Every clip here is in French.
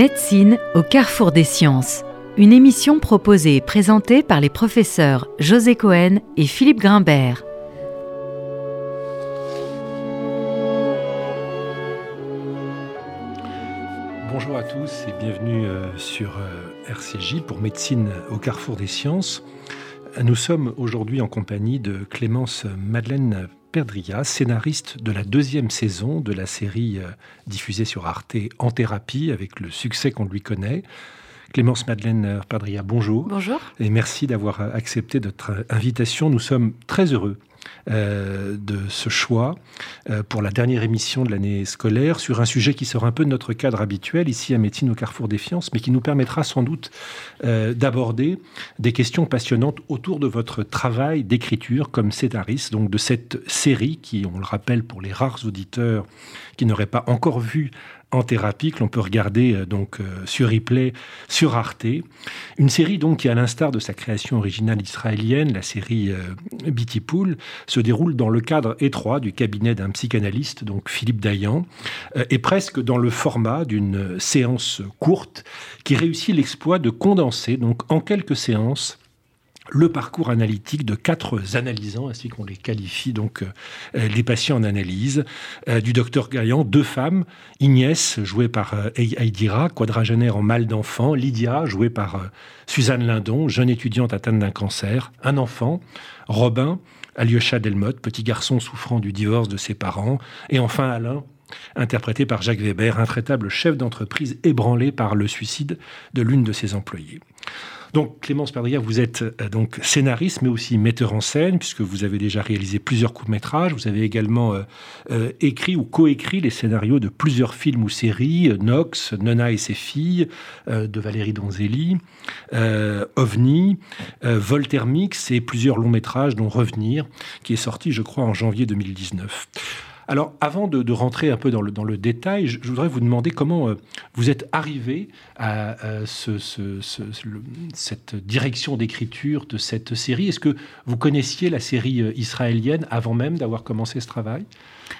Médecine au carrefour des sciences. Une émission proposée et présentée par les professeurs José Cohen et Philippe Grimbert. Bonjour à tous et bienvenue euh, sur euh, RCJ pour Médecine au carrefour des sciences. Nous sommes aujourd'hui en compagnie de Clémence Madeleine Perdria, scénariste de la deuxième saison de la série euh, diffusée sur Arte En thérapie, avec le succès qu'on lui connaît. Clémence Madeleine Perdria, bonjour. Bonjour. Et merci d'avoir accepté notre invitation. Nous sommes très heureux euh, de ce choix euh, pour la dernière émission de l'année scolaire sur un sujet qui sort un peu de notre cadre habituel ici à Médecine au Carrefour des Sciences, mais qui nous permettra sans doute euh, d'aborder des questions passionnantes autour de votre travail d'écriture comme scénariste, donc de cette série qui, on le rappelle pour les rares auditeurs qui n'auraient pas encore vu en thérapie que l'on peut regarder euh, donc euh, sur replay sur Arte. Une série donc qui, à l'instar de sa création originale israélienne, la série euh, Pool, se déroule dans le cadre étroit du cabinet d'un psychanalyste, donc Philippe Dayan, et presque dans le format d'une séance courte qui réussit l'exploit de condenser donc en quelques séances le parcours analytique de quatre analysants, ainsi qu'on les qualifie, donc euh, les patients en analyse, euh, du docteur Gaillan, deux femmes, Ignès, jouée par euh, Aïdira, quadragénaire en mal d'enfant, Lydia, jouée par Suzanne Lindon, jeune étudiante atteinte d'un cancer, un enfant, Robin, Alyosha Delmotte, petit garçon souffrant du divorce de ses parents, et enfin Alain, interprété par Jacques Weber, intraitable chef d'entreprise ébranlé par le suicide de l'une de ses employées. Donc Clémence Perdria, vous êtes euh, donc scénariste, mais aussi metteur en scène, puisque vous avez déjà réalisé plusieurs courts-métrages. Vous avez également euh, euh, écrit ou coécrit les scénarios de plusieurs films ou séries, Nox, Nona et ses filles, de Valérie Donzelli, OVNI, Voltermix et plusieurs longs-métrages, dont Revenir, qui est sorti, je crois, en janvier 2019. Alors, avant de, rentrer un peu dans le, détail, je, voudrais vous demander comment euh, vous êtes arrivé à, cette direction d'écriture de cette série. Est-ce que vous connaissiez la série euh, israélienne avant même d'avoir commencé ce travail?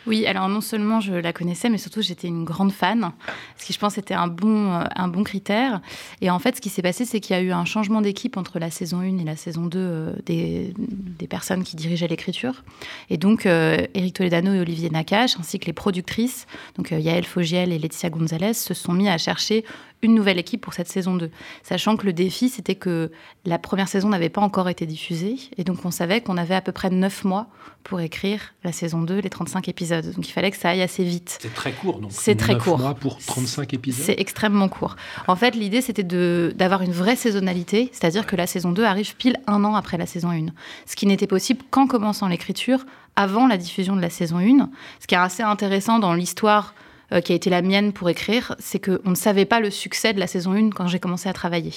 Oui, alors non seulement je la connaissais, mais surtout j'étais une grande fan, ce qui je pense était un bon, euh, un bon critère. Et en fait, ce qui s'est passé, c'est qu'il y a eu un changement d'équipe entre la saison 1 et la saison 2 euh, des, des, personnes qui dirigeaient l'écriture. Et donc, euh, Eric Toledano et Olivier Nakache, ainsi que les productrices, donc Yael Fogiel et Laetitia Gonzalez, se sont mis à chercher une nouvelle équipe pour cette saison 2. Sachant que le défi, c'était que la première saison n'avait pas encore été diffusée. Et donc, on savait qu'on avait à peu près 9 mois pour écrire la saison 2, les 35 épisodes. Donc, il fallait que ça aille assez vite. C'est très court, donc. C'est très court. mois pour 35 épisodes C'est extrêmement court. En fait, l'idée, c'était d'avoir une vraie saisonnalité, c'est-à-dire que la saison 2 arrive pile un an après la saison 1. Ce qui n'était possible qu'en commençant l'écriture avant la diffusion de la saison 1. Ce qui est assez intéressant dans l'histoire euh, qui a été la mienne pour écrire, c'est qu'on ne savait pas le succès de la saison 1 quand j'ai commencé à travailler,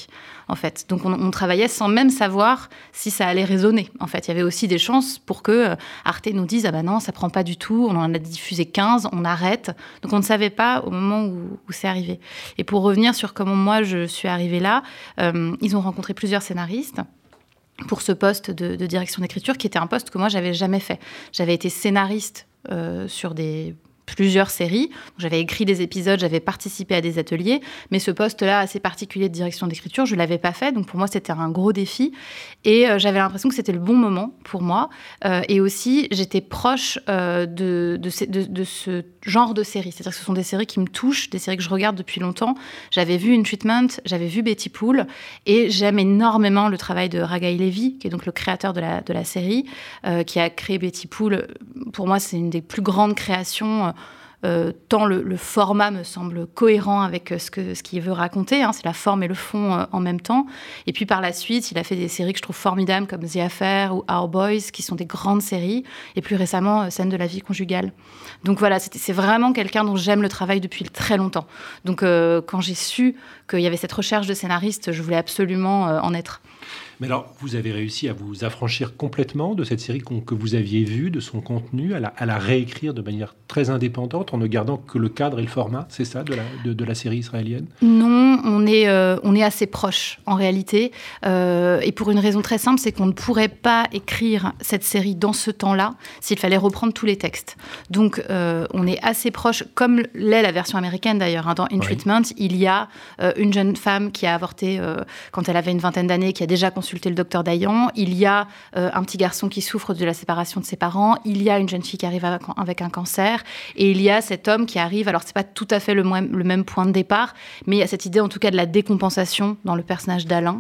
en fait. Donc on, travaillait sans même savoir si ça allait résonner, en fait. Il y avait aussi des chances pour que euh, Arte nous dise « Ah ben non, ça prend pas du tout, on en a diffusé 15, on arrête ». Donc on ne savait pas au moment où, c'est arrivé. Et pour revenir sur comment moi je suis arrivée là, euh, ils ont rencontré plusieurs scénaristes pour ce poste de, direction d'écriture, qui était un poste que moi j'avais jamais fait. J'avais été scénariste sur des plusieurs séries. J'avais écrit des épisodes, j'avais participé à des ateliers, mais ce poste-là assez particulier de direction d'écriture, je l'avais pas fait. Donc pour moi, c'était un gros défi et euh, j'avais l'impression que c'était le bon moment pour moi. Euh, et aussi, j'étais proche euh, de, ce genre de séries. C'est-à-dire que ce sont des séries qui me touchent, des séries que je regarde depuis longtemps. J'avais vu In Treatment, j'avais vu Betty Pool et j'aime énormément le travail de Ragai Levy, qui est donc le créateur de la série, qui a créé Betty Pool. Pour moi, c'est une des plus grandes créations euh, tant le, format me semble cohérent avec euh, ce qu'il ce veut raconter, hein, c'est la forme et le fond euh, en même temps. Et puis par la suite, il a fait des séries que je trouve formidables comme The Affair ou Our Boys, qui sont des grandes séries, et plus récemment, Scène de la vie conjugale. Donc voilà, c'est vraiment quelqu'un dont j'aime le travail depuis très longtemps. Donc quand j'ai su qu'il y avait cette recherche de scénariste, je voulais absolument en être. Mais alors, vous avez réussi à vous affranchir complètement de cette série que vous aviez vue, de son contenu, à la, réécrire de manière très indépendante en ne gardant que le cadre et le format, c'est ça, de la, de, la série israélienne? Non, saison, on est, euh, on est assez proche en réalité. Euh, et pour une raison très simple, c'est qu'on ne pourrait pas écrire cette série dans ce temps-là s'il fallait reprendre tous les textes. Donc on est assez proche, comme l'est la version américaine d'ailleurs. Hein, dans In Treatment, il y a une jeune femme qui a avorté quand elle avait une vingtaine d'années, qui a déjà le docteur Dayan. Il y a un petit garçon qui souffre de la séparation de ses parents. Il y a une jeune fille qui arrive avec un cancer. Et il y a cet homme qui arrive. Alors c'est pas tout à fait le, le même point de départ, mais il y a cette idée en tout cas de la décompensation dans le personnage d'Alain.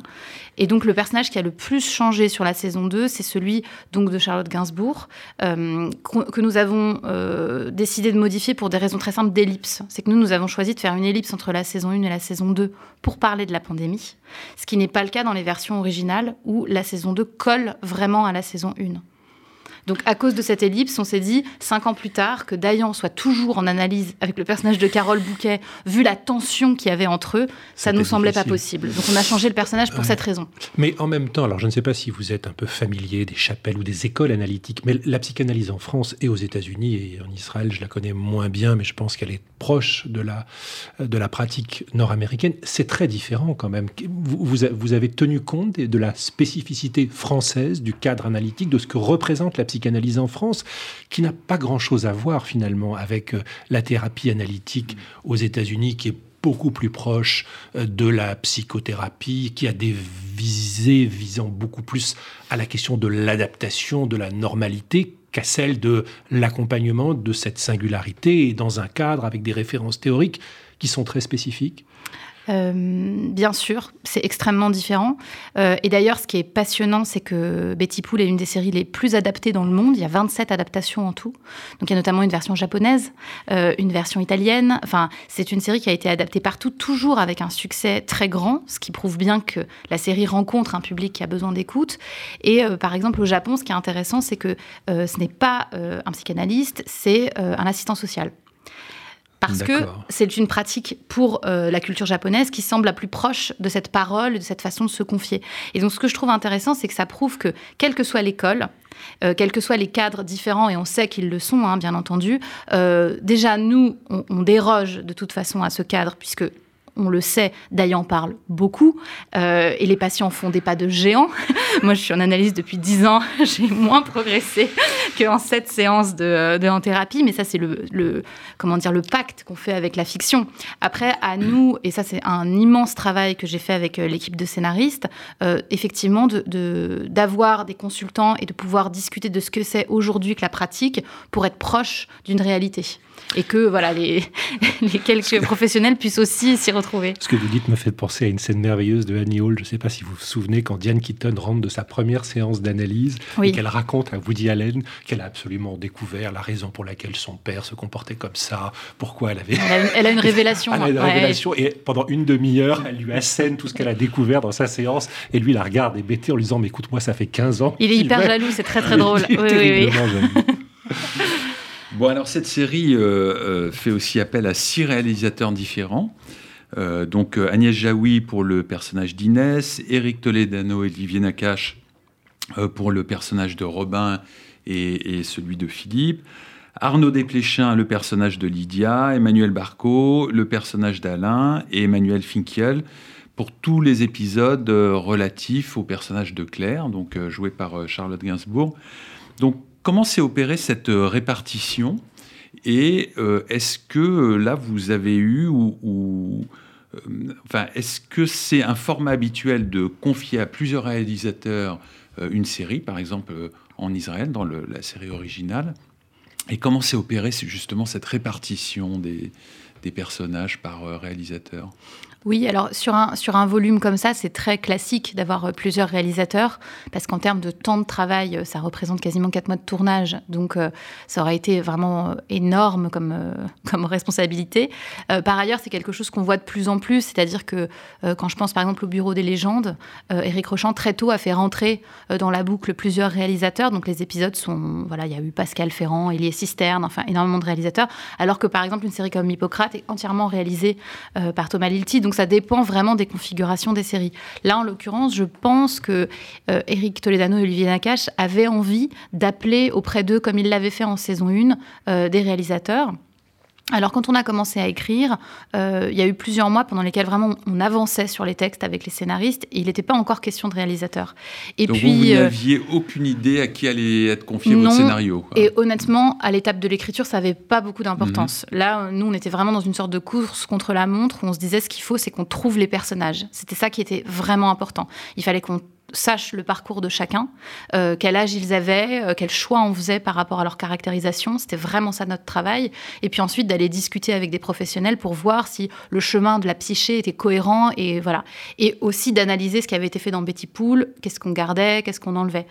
Et donc le personnage qui a le plus changé sur la saison 2, c'est celui donc de Charlotte Gainsbourg, euh, que nous avons euh, décidé de modifier pour des raisons très simples d'ellipse. C'est que nous, nous avons choisi de faire une ellipse entre la saison 1 et la saison 2 pour parler de la pandémie, ce qui n'est pas le cas dans les versions originales où la saison 2 colle vraiment à la saison 1. Donc, à cause de cette ellipse, on s'est dit, cinq ans plus tard, que Dayan soit toujours en analyse avec le personnage de Carole Bouquet, vu la tension qu'il y avait entre eux, ça nous semblait pas possible. Donc, on a changé le personnage pour cette raison. Mais en même temps, alors je ne sais pas si vous êtes un peu familier des chapelles ou des écoles analytiques, mais la psychanalyse en France et aux États-Unis et en Israël, je la connais moins bien, mais je pense qu'elle est proche de la, de la pratique nord-américaine. C'est très différent quand même. Vous, vous, avez tenu compte de la spécificité française du cadre analytique, de ce que représente la psychanalyse en France, qui n'a pas grand-chose à voir finalement avec euh, la thérapie analytique aux États-Unis, qui est beaucoup plus proche euh, de la psychothérapie, qui a des visées visant beaucoup plus à la question de l'adaptation, de la normalité, qu'à celle de l'accompagnement de cette singularité et dans un cadre avec des références théoriques qui sont très spécifiques euh, bien sûr, c'est extrêmement différent. Euh, et d'ailleurs, ce qui est passionnant, c'est que Betty Pool est une des séries les plus adaptées dans le monde. Il y a 27 adaptations en tout. Donc il y a notamment une version japonaise, euh, une version italienne. Enfin, c'est une série qui a été adaptée partout, toujours avec un succès très grand, ce qui prouve bien que la série rencontre un public qui a besoin d'écoute. Et par exemple, au Japon, ce qui est intéressant, c'est que ce n'est pas un psychanalyste, c'est un assistant social parce que c'est une pratique pour euh, la culture japonaise qui semble la plus proche de cette parole, de cette façon de se confier. Et donc ce que je trouve intéressant, c'est que ça prouve que, quelle que soit l'école, euh, quels que soient les cadres différents, et on sait qu'ils le sont, hein, bien entendu, euh, déjà nous, on, déroge de toute façon à ce cadre, puisque on le sait, Dayan parle beaucoup, euh, et les patients font des pas de géant. Moi, je suis en analyse depuis 10 ans, j'ai moins progressé qu'en cette séance de, de en thérapie, mais ça, c'est le, comment dire, le pacte qu'on fait avec la fiction. Après, à nous, et ça, c'est un immense travail que j'ai fait avec euh, l'équipe de scénaristes, euh, effectivement, d'avoir de, des consultants et de pouvoir discuter de ce que c'est aujourd'hui que la pratique pour être proche d'une réalité et que voilà les, les quelques professionnels puissent aussi s'y retrouver. Ce que vous dites me fait penser à une scène merveilleuse de Annie Hall. Je ne sais pas si vous vous souvenez quand Diane Keaton rentre de sa première séance d'analyse et qu'elle raconte à Woody Allen qu'elle a absolument découvert la raison pour laquelle son père se comportait comme ça, pourquoi elle avait. Elle a, une révélation. elle a une révélation et pendant une demi-heure, elle lui assène tout ce qu'elle a découvert dans sa séance et lui la regarde hébété en lui disant mais écoute moi ça fait 15 ans. Il est hyper jaloux, c'est très très drôle. oui, oui, oui. Bon, alors cette série euh, euh, fait aussi appel à six réalisateurs différents. Euh, donc Agnès Jaoui pour le personnage d'Inès, Éric Toledano et Olivier Nakache pour le personnage de Robin et, celui de Philippe, Arnaud Desplechin, le personnage de Lydia, Emmanuel Barco, le personnage d'Alain et Emmanuel Finkiel pour tous les épisodes relatifs au personnage de Claire, donc joué par Charlotte Gainsbourg. Donc Comment s'est opérée cette euh, répartition Et euh, est-ce que euh, là, vous avez eu ou, enfin, est-ce que c'est un format habituel de confier à plusieurs réalisateurs une série, par exemple en Israël, dans la série originale? Et comment s'est opérée justement cette répartition des, des personnages par réalisateur. Oui, alors sur un, sur un volume comme ça, c'est très classique d'avoir euh, plusieurs réalisateurs, parce qu'en termes de temps de travail, euh, ça représente quasiment quatre mois de tournage, donc euh, ça aurait été vraiment énorme comme, comme responsabilité. par ailleurs, c'est quelque chose qu'on voit de plus en plus, c'est-à-dire que quand je pense par exemple au Bureau des légendes, Éric Rochant très tôt a fait rentrer dans la boucle plusieurs réalisateurs, donc les épisodes sont, voilà, il y a eu Pascal Ferrand, Elie Cisterne, enfin énormément de réalisateurs, alors que par exemple une série comme Hippocrate entièrement réalisée par Thomas Lilti, donc ça dépend vraiment des configurations des séries. Là, en l'occurrence, je pense que euh, Eric Toledano et Olivier Nakache avaient envie d'appeler auprès d'eux, comme ils l'avaient fait en saison 1, euh, des réalisateurs. Alors quand on a commencé à écrire, euh, il y a eu plusieurs mois pendant lesquels vraiment on avançait sur les textes avec les scénaristes et il n'était pas encore question de réalisateur. Et Donc puis, vous, n'aviez aucune idée à qui allait être confié votre scénario Et honnêtement, à l'étape de l'écriture, ça n'avait pas beaucoup d'importance. Mhm. Là, nous, on était vraiment dans une sorte de course contre la montre où on se disait ce qu'il faut, c'est qu'on trouve les personnages. C'était ça qui était vraiment important. Il fallait qu'on sache le parcours de chacun, euh, quel âge ils avaient, euh, quel choix on faisait par rapport à leur caractérisation. C'était vraiment ça notre travail. Et puis ensuite d'aller discuter avec des professionnels pour voir si le chemin de la psyché était cohérent et voilà. Et aussi d'analyser ce qui avait été fait dans Betty Pool, qu'est-ce qu'on gardait, qu'est-ce qu'on enlevait.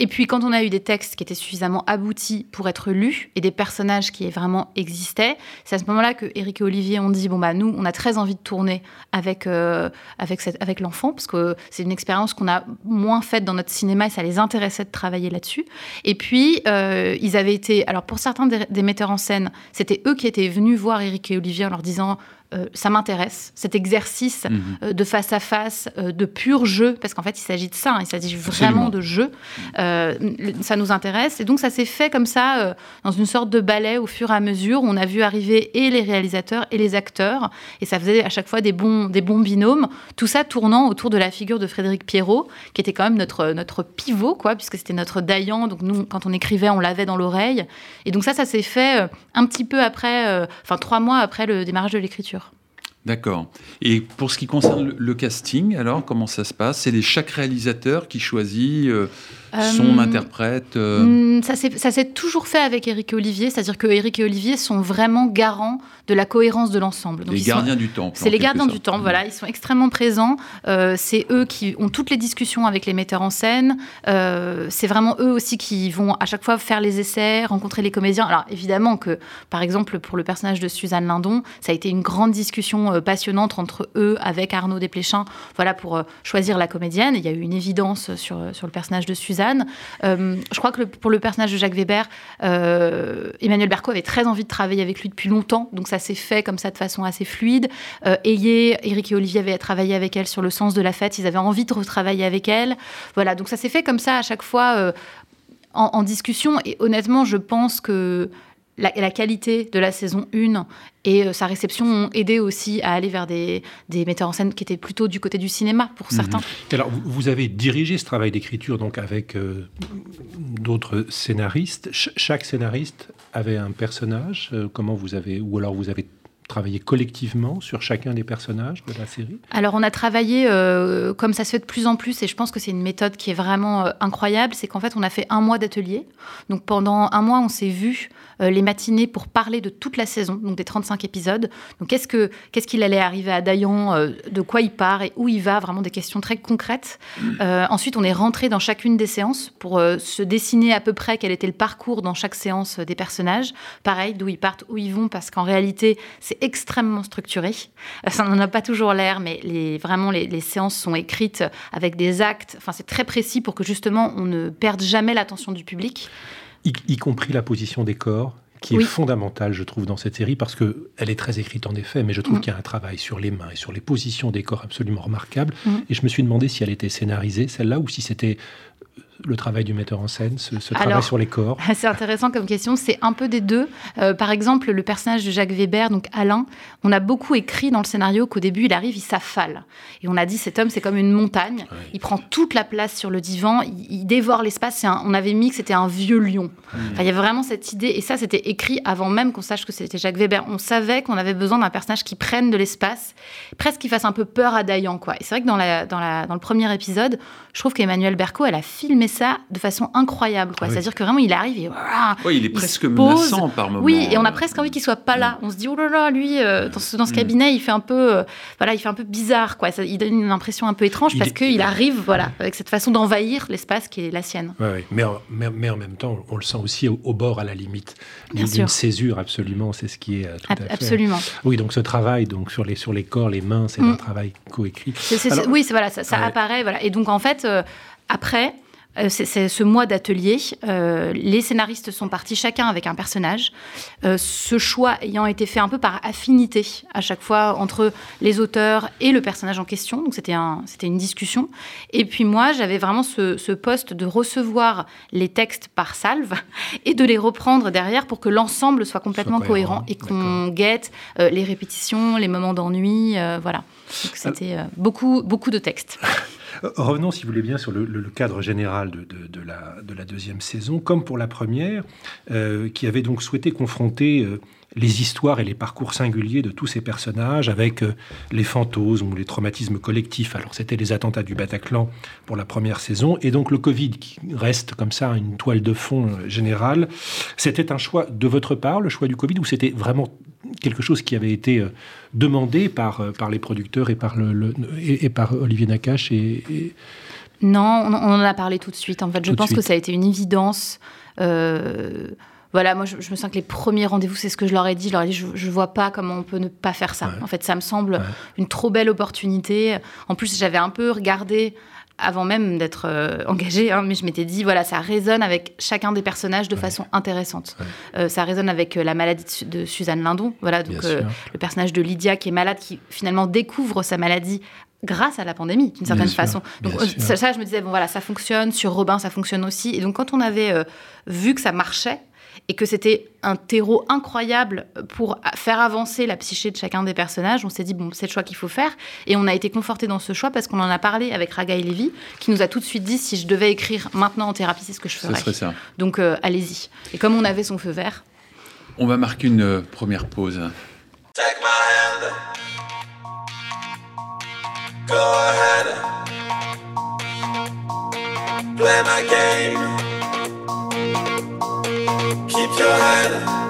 Et puis quand on a eu des textes qui étaient suffisamment aboutis pour être lus et des personnages qui vraiment existaient, c'est à ce moment-là que Eric et Olivier ont dit bon bah nous on a très envie de tourner avec euh, avec l'enfant parce que c'est une expérience qu'on a moins faite dans notre cinéma et ça les intéressait de travailler là-dessus. Et puis euh, ils avaient été alors pour certains des metteurs en scène, c'était eux qui étaient venus voir Eric et Olivier en leur disant euh, ça m'intéresse, cet exercice mhm. euh, de face à face, euh, de pur jeu, parce qu'en fait, il s'agit de ça, hein, il s'agit vraiment de jeu. ça nous intéresse. Et donc, ça s'est fait comme ça, dans une sorte de ballet au fur et à mesure. On a vu arriver et les réalisateurs et les acteurs. Et ça faisait à chaque fois des bons, des bons binômes. Tout ça tournant autour de la figure de Frédéric Pierrot, qui était quand même notre, notre pivot, quoi, puisque c'était notre Dayan. Donc, nous, quand on écrivait, on l'avait dans l'oreille. Et donc, ça, ça s'est fait un petit peu après, enfin, trois mois après le démarrage de l'écriture. D'accord. Et pour ce qui concerne le, casting, alors, comment ça se passe? C'est chaque réalisateur qui choisit euh, son euh, interprète euh hmm, Ça s'est toujours fait avec Eric et Olivier, c'est-à-dire que Eric et Olivier sont vraiment garants de la cohérence de l'ensemble. Les gardiens du temps. C'est les gardiens du temps, voilà. Ils sont extrêmement présents. c'est eux qui ont toutes les discussions avec les metteurs en scène. c'est vraiment eux aussi qui vont à chaque fois faire les essais, rencontrer les comédiens. Alors évidemment que, par exemple, pour le personnage de Suzanne Lindon, ça a été une grande discussion euh, passionnante entre eux avec Arnaud Desplechin, voilà, pour euh, choisir la comédienne. Il y a eu une évidence sur, euh, sur le personnage de Suzanne. Je crois que pour le personnage de Jacques Weber, Emmanuel Berco avait très envie de travailler avec lui depuis longtemps, donc ça s'est fait comme ça de façon assez fluide. Ayé, Eric et Olivier avaient travaillé avec elle sur le sens de la fête, ils avaient envie de retravailler avec elle. Voilà, donc ça s'est fait comme ça à chaque fois. En, en, discussion. Et honnêtement, je pense que la, qualité de la saison 1 et euh, sa réception ont aidé aussi à aller vers des, metteurs en scène qui étaient plutôt du côté du cinéma pour mhm. certains. Alors, vous avez dirigé ce travail d'écriture donc avec euh, d'autres scénaristes. chaque scénariste avait un personnage. Euh, comment vous avez, ou alors vous avez travaillé collectivement sur chacun des personnages de la série? Alors on a travaillé euh, comme ça se fait de plus en plus et je pense que c'est une méthode qui est vraiment euh, incroyable, c'est qu'en fait on a fait un mois d'atelier. Donc pendant un mois on s'est vu les matinées pour parler de toute la saison, donc des 35 épisodes. Donc qu'est-ce que qu'est-ce qu'il allait arriver à Dayan, de quoi il part et où il va, vraiment des questions très concrètes. ensuite on est rentré dans chacune des séances pour se dessiner à peu près quel était le parcours dans chaque séance des personnages. Pareil, d'où ils partent, où ils vont, parce qu'en réalité c'est extrêmement structuré. Ça n'en a pas toujours l'air, mais les, vraiment, les, séances sont écrites avec des actes. Enfin, c'est très précis pour que justement on ne perde jamais l'attention du public. Y, compris la position des corps, qui est fondamentale, je trouve, dans cette série, parce qu'elle est très écrite en effet, mais je trouve mm. qu'il y a un travail sur les mains et sur les positions des corps absolument remarquable. Mm. Et je me suis demandé si elle était scénarisée, celle-là, ou si c'était le travail du metteur en scène, ce, travail sur les corps C'est intéressant comme question, c'est un peu des deux. Euh, par exemple, le personnage de Jacques Weber, donc Alain, on a beaucoup écrit dans le scénario qu'au début, il arrive, il s'affale. Et on a dit, cet homme, c'est comme une montagne, il prend toute la place sur le divan, il, dévore l'espace. On avait mis que c'était un vieux lion. Mmh. il y avait vraiment cette idée, et ça, c'était écrit avant même qu'on sache que c'était Jacques Weber. On savait qu'on avait besoin d'un personnage qui prenne de l'espace, presque qui fasse un peu peur à Dayan. Quoi. Et c'est vrai que dans, la, dans, la, dans le premier épisode, je trouve qu'Emmanuel Berco, elle a filmé ça de façon incroyable. Quoi. Ah C'est-à-dire que vraiment, il arrive et il est presque menaçant par moment. Oui, et on a presque envie qu'il soit pas là. On se dit, oh là là, lui, euh, dans ce, dans ce mm. cabinet, il fait un peu, euh, voilà, il fait un peu bizarre. Quoi. Ça, il donne une impression un peu étrange parce qu'il arrive voilà, avec cette façon d'envahir l'espace qui est la sienne. Mais, en, mais, en même temps, on le sent aussi au, bord, à la limite, d'une césure, absolument. C'est ce qui est euh, tout à fait... Absolument. Oui, donc ce travail donc, sur, les, sur les corps, les mains, c'est un mm. travail coécrit. oui, voilà, ça, ça apparaît. Voilà. Et donc, en fait, après, c'est ce mois d'atelier. Euh, les scénaristes sont partis chacun avec un personnage. Euh, ce choix ayant été fait un peu par affinité à chaque fois entre les auteurs et le personnage en question. Donc c'était un, une discussion. Et puis moi, j'avais vraiment ce, ce, poste de recevoir les textes par salve et de les reprendre derrière pour que l'ensemble soit complètement cohérent, et qu'on guette les répétitions, les moments d'ennui. voilà. Donc c'était beaucoup, beaucoup de textes. Euh, revenons, si vous voulez bien, sur le, cadre général de, la, deuxième saison. Comme pour la première, euh, qui avait donc souhaité confronter euh, les histoires et les parcours singuliers de tous ces personnages avec les fantômes ou les traumatismes collectifs. Alors c'était les attentats du Bataclan pour la première saison et donc le Covid qui reste comme ça une toile de fond générale. C'était un choix de votre part, le choix du Covid, ou c'était vraiment quelque chose qui avait été euh, demandé par, euh, par les producteurs et par, le, et, par Olivier Nakache et, Non, on, en a parlé tout de suite. En fait, je pense que ça a été une évidence. Euh, voilà, moi, je, me sens que les premiers rendez-vous, c'est ce que je leur ai dit. Je leur ai dit, je, ne vois pas comment on peut ne pas faire ça. En fait, ça me semble une trop belle opportunité. En plus, j'avais un peu regardé avant même d'être engagé, engagée, hein, mais je m'étais dit, voilà, ça résonne avec chacun des personnages de façon intéressante. Euh, ça résonne avec euh, la maladie de, Suzanne Lindon, voilà, donc euh, le personnage de Lydia qui est malade, qui finalement découvre sa maladie grâce à la pandémie, d'une certaine façon. Donc ça, je me disais, bon voilà, ça fonctionne, sur Robin, ça fonctionne aussi. Et donc quand on avait vu que ça marchait, et que c'était un terreau incroyable pour faire avancer la psyché de chacun des personnages. On s'est dit, bon, c'est le choix qu'il faut faire. Et on a été conforté dans ce choix parce qu'on en a parlé avec Raga et Lévy, qui nous a tout de suite dit, si je devais écrire maintenant en thérapie, c'est ce que je ferais. serait ça. Donc, euh, allez-y. Et comme on avait son feu vert. On va marquer une euh, première pause. Take my hand. Go ahead. Play my game. your hand.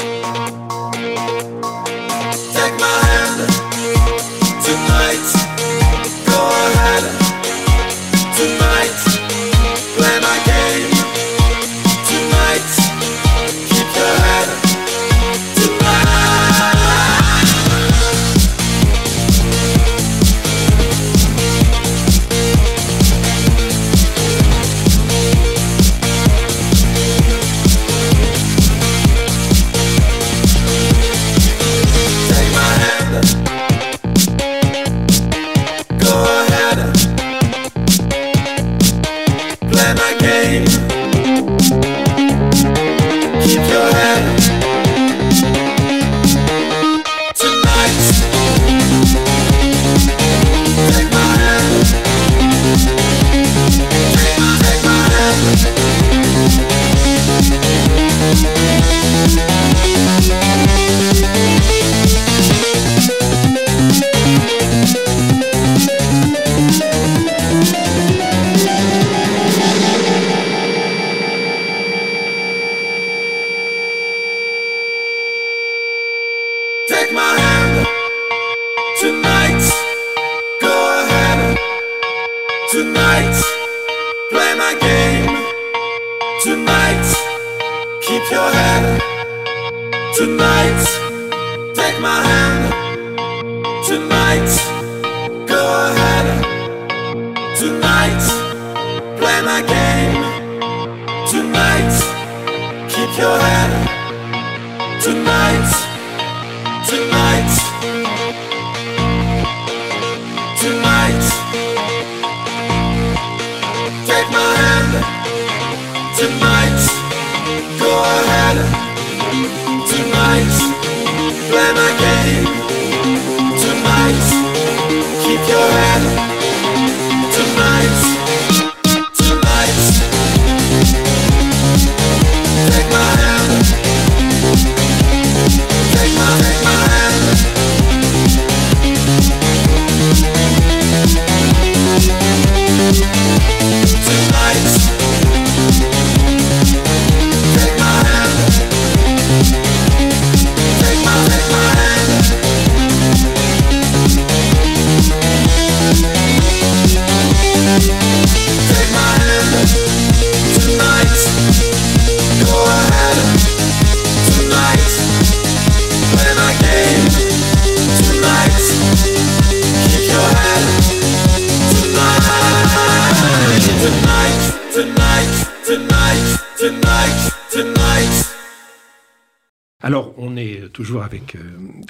Avec euh,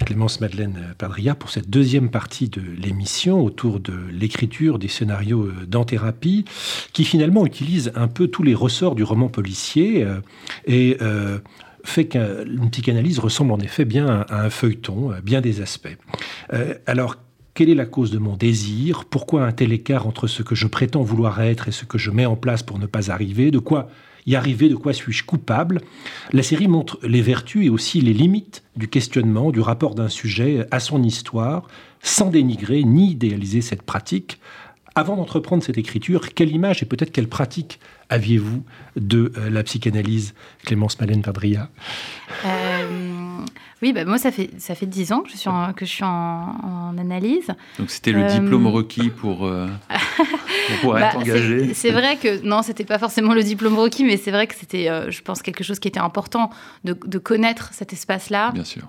Clémence Madeleine Padria pour cette deuxième partie de l'émission autour de l'écriture des scénarios euh, d'en-thérapie, qui finalement utilise un peu tous les ressorts du roman policier euh, et fait qu'une psychanalyse ressemble en effet bien à un feuilleton, bien des aspects. alors, quelle est la cause de mon désir? Pourquoi un tel écart entre ce que je prétends vouloir être et ce que je mets en place pour ne pas arriver? De quoi y arriver, de quoi suis-je coupable La série montre les vertus et aussi les limites du questionnement, du rapport d'un sujet à son histoire, sans dénigrer ni idéaliser cette pratique. Avant d'entreprendre cette écriture, quelle image et peut-être quelle pratique aviez-vous de euh, la psychanalyse, Clémence Malène Padria euh, Oui, bah moi, ça fait, ça fait 10 ans que je suis en, que je suis en, analyse. Donc, c'était le diplôme euh, requis pour, pour être bah, engagé C'est vrai que, non, c'était pas forcément le diplôme requis, mais c'est vrai que c'était, je pense, quelque chose qui était important de, de connaître cet espace-là. Bien sûr